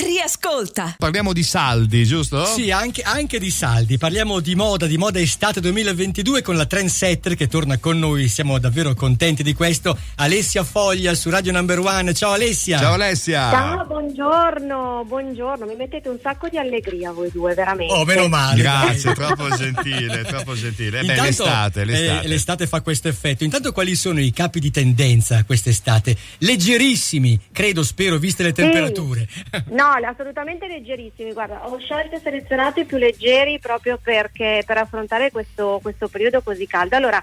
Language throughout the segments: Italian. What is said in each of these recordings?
Riascolta. Parliamo di saldi, giusto? Sì, anche, anche di saldi. Parliamo di moda, di moda estate 2022 con la trendsetter che torna con noi. Siamo davvero contenti di questo. Alessia Foglia su Radio Number One. Ciao Alessia. Ciao Alessia. Ciao, buongiorno, buongiorno. Mi mettete un sacco di allegria voi due, veramente. Oh, meno male. Grazie, troppo gentile, troppo gentile. Eh beh, Intanto, l'estate, eh, l'estate. l'estate fa questo effetto. Intanto quali sono i capi di tendenza quest'estate? Leggerissimi, credo, spero, viste le Sì. temperature. No, assolutamente leggerissimi. Guarda, ho scelto e selezionato i più leggeri proprio perché per affrontare questo, questo periodo così caldo. Allora,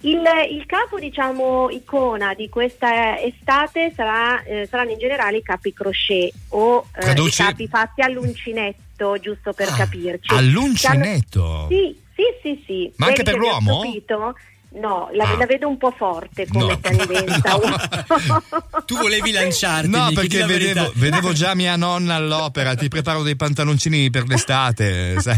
il, il capo, diciamo, icona di questa estate sarà, eh, saranno in generale i capi crochet o eh, i capi fatti all'uncinetto, giusto per Ah, capirci. all'uncinetto? Sì, sì, sì, sì. Ma anche Vedi per l'uomo? stupito? No, la, Ah. la vedo un po' forte come No. tendenza. tu volevi lanciarti. No, perché vedevo, vedevo già mia nonna all'opera, ti preparo dei pantaloncini per l'estate. sai?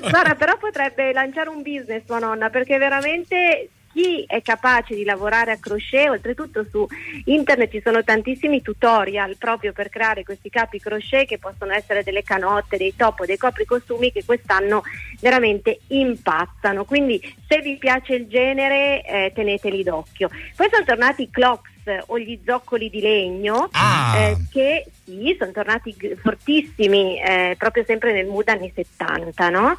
Guarda, però potrebbe lanciare un business tua nonna perché veramente chi è capace di lavorare a crochet, oltretutto su internet ci sono tantissimi tutorial proprio per creare questi capi crochet che possono essere delle canotte, dei top o dei copri costumi che quest'anno veramente impazzano. Quindi se vi piace il genere eh, teneteli d'occhio. Poi sono tornati i clocks o gli zoccoli di legno Ah. eh, che sì, sono tornati fortissimi eh, proprio sempre nel mood anni 70, no?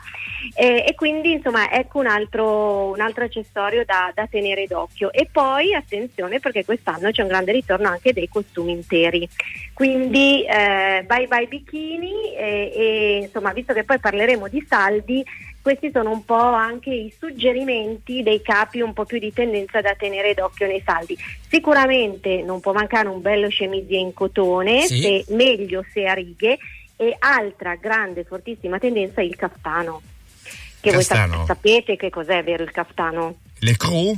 E, e quindi insomma ecco un altro, un altro accessorio da, da tenere d'occhio. E poi attenzione perché quest'anno c'è un grande ritorno anche dei costumi interi. Quindi eh, bye bye bikini e, e insomma visto che poi parleremo di saldi, questi sono un po' anche i suggerimenti dei capi un po' più di tendenza da tenere d'occhio nei saldi. Sicuramente non può mancare un bello chemisier in cotone, Sì. se- meglio se a righe, e altra grande, fortissima tendenza il caftano. Che voi Caftano? sap- sapete che cos'è vero il caftano? Le cru?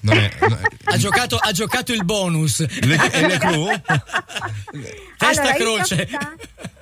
Non è, no, Ha giocato, ha giocato il bonus. le, e le cru? Testa Allora, il croce. cafta-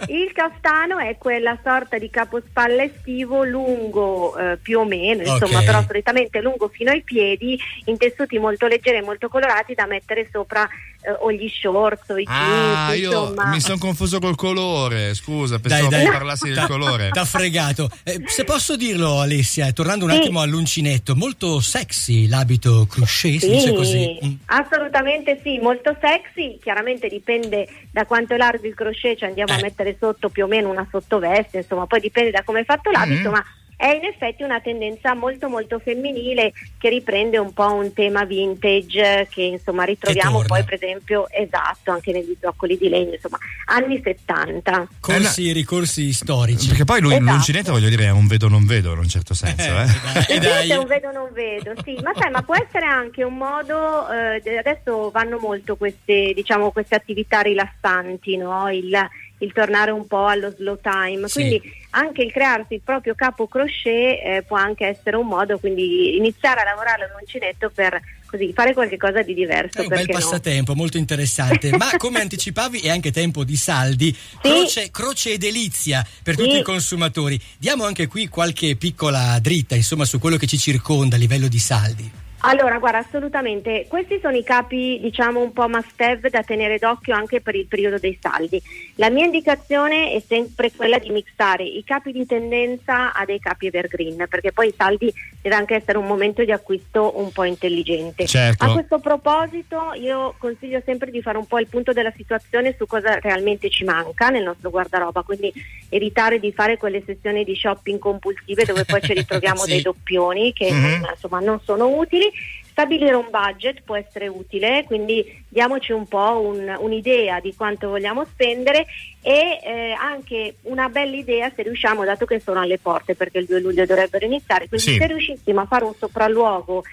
Il caftano è quella sorta di capospalla estivo lungo eh, più o meno, insomma, Ok. però solitamente lungo fino ai piedi, in tessuti molto leggeri e molto colorati da mettere sopra eh, o gli shorts o i Ah, jeans, io insomma. mi sono confuso col colore. Scusa, pensavo Dai, che dai. parlassi del colore. T'ha fregato. Eh, se posso dirlo, Alessia, tornando un Sì. attimo all'uncinetto, molto sexy l'abito crochet, si dice così. Mm. assolutamente sì, molto sexy, chiaramente dipende da quanto è largo il crochet, ci andiamo Eh. a mettere sotto più o meno una sottoveste, insomma, poi dipende da come è fatto l'abito, Mhm. ma è in effetti una tendenza molto molto femminile che riprende un po' un tema vintage eh, che insomma ritroviamo poi per esempio esatto anche negli zoccoli di legno, insomma, anni 70. Corsi e ricorsi storici. Perché poi lui, Esatto. l'uncinetto, voglio dire, è un vedo non vedo in un certo senso. Eh. Eh, dai. se un vedo non vedo, sì, ma sai, ma può essere anche un modo, eh, de- adesso vanno molto queste, diciamo, queste attività rilassanti, no? il, il tornare un po' allo slow time, Sì. quindi anche il crearsi il proprio capo crochet eh, può anche essere un modo, quindi iniziare a lavorare all'uncinetto per così fare qualcosa di diverso. È un bel perché no? passatempo, molto interessante. Ma come anticipavi è anche tempo di saldi, croce, croce e delizia per Sì. tutti i consumatori. Diamo anche qui qualche piccola dritta, insomma, su quello che ci circonda a livello di saldi. Allora, guarda, assolutamente. Questi sono i capi, diciamo, un po' must have da tenere d'occhio anche per il periodo dei saldi. La mia indicazione è sempre quella di mixare i capi di tendenza a dei capi evergreen, perché poi i saldi deve anche essere un momento di acquisto un po' intelligente. Certo. A questo proposito, io consiglio sempre di fare un po' il punto della situazione su cosa realmente ci manca nel nostro guardaroba, quindi evitare di fare quelle sessioni di shopping compulsive dove poi ci ritroviamo Sì. dei doppioni che Mhm. non- insomma non sono utili. Stabilire un budget può essere utile, quindi diamoci un po' un- un'idea di quanto vogliamo spendere e eh, anche una bella idea se riusciamo, dato che sono alle porte perché il 2 luglio dovrebbero iniziare, quindi Sì. se riuscissimo a fare un sopralluogo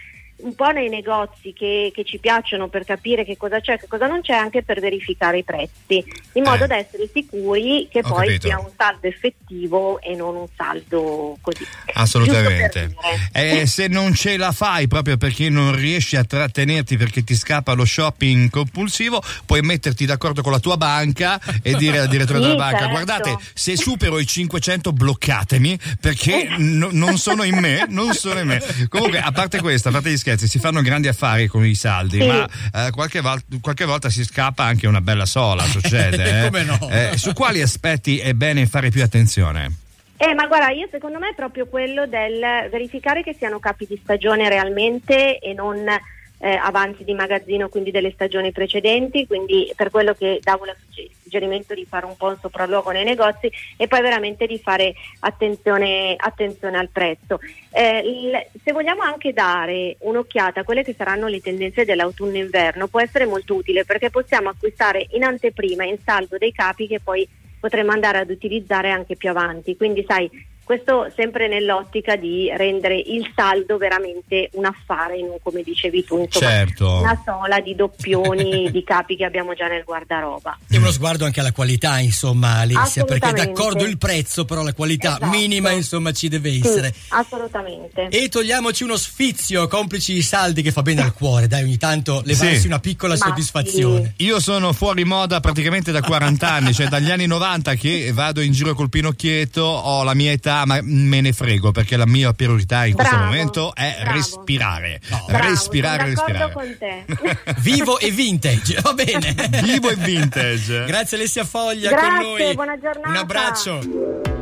un po' nei negozi che, che ci piacciono per capire che cosa c'è e che cosa non c'è, anche per verificare i prezzi, in modo Eh. da essere sicuri che Ho poi capito. sia un saldo effettivo e non un saldo così. Assolutamente. Giusto per dire. E se non ce la fai proprio perché non riesci a trattenerti perché ti scappa lo shopping compulsivo, puoi metterti d'accordo con la tua banca e dire al direttore Sì, della banca: certo. guardate, se supero i 500 bloccatemi perché no- non sono in me, non sono in me. Comunque, a parte questo, a parte gli scherzi, scherzi, si fanno grandi affari con i saldi, Sì. ma eh, qualche, vol- qualche volta si scappa anche una bella sola, succede. eh. Come no? Eh, su quali aspetti è bene fare più attenzione? Eh, ma guarda, io secondo me è proprio quello del verificare che siano capi di stagione realmente e non eh, avanzi di magazzino, quindi delle stagioni precedenti, quindi per quello che davo la sugge- suggerimento di fare un po' un sopralluogo nei negozi e poi veramente di fare attenzione, attenzione al prezzo. Eh, il- se vogliamo anche dare un'occhiata a quelle che saranno le tendenze dell'autunno-inverno può essere molto utile perché possiamo acquistare in anteprima, in saldo dei capi che poi potremo andare ad utilizzare anche più avanti. Quindi sai, questo sempre nell'ottica di rendere il saldo veramente un affare, non come dicevi tu, insomma, Certo. una sola di doppioni di capi che abbiamo già nel guardaroba. E uno sguardo anche alla qualità, insomma, Alessia, perché d'accordo il prezzo, però la qualità Esatto. minima, insomma, ci deve Sì, essere. assolutamente. E togliamoci uno sfizio, complici i saldi che fa bene al cuore, dai, ogni tanto levarsi Sì. una piccola Ma soddisfazione. Io sono fuori moda praticamente da 40 anni, cioè dagli anni 90 che vado in giro col pinocchietto, ho la mia età, ma me ne frego perché la mia priorità in questo Bravo, momento è bravo. respirare. Bravo, respirare, sono respirare. d'accordo con te. Vivo e vintage, va bene. Vivo e vintage. Grazie Alessia Foglia Grazie, con noi. buona giornata. Un abbraccio.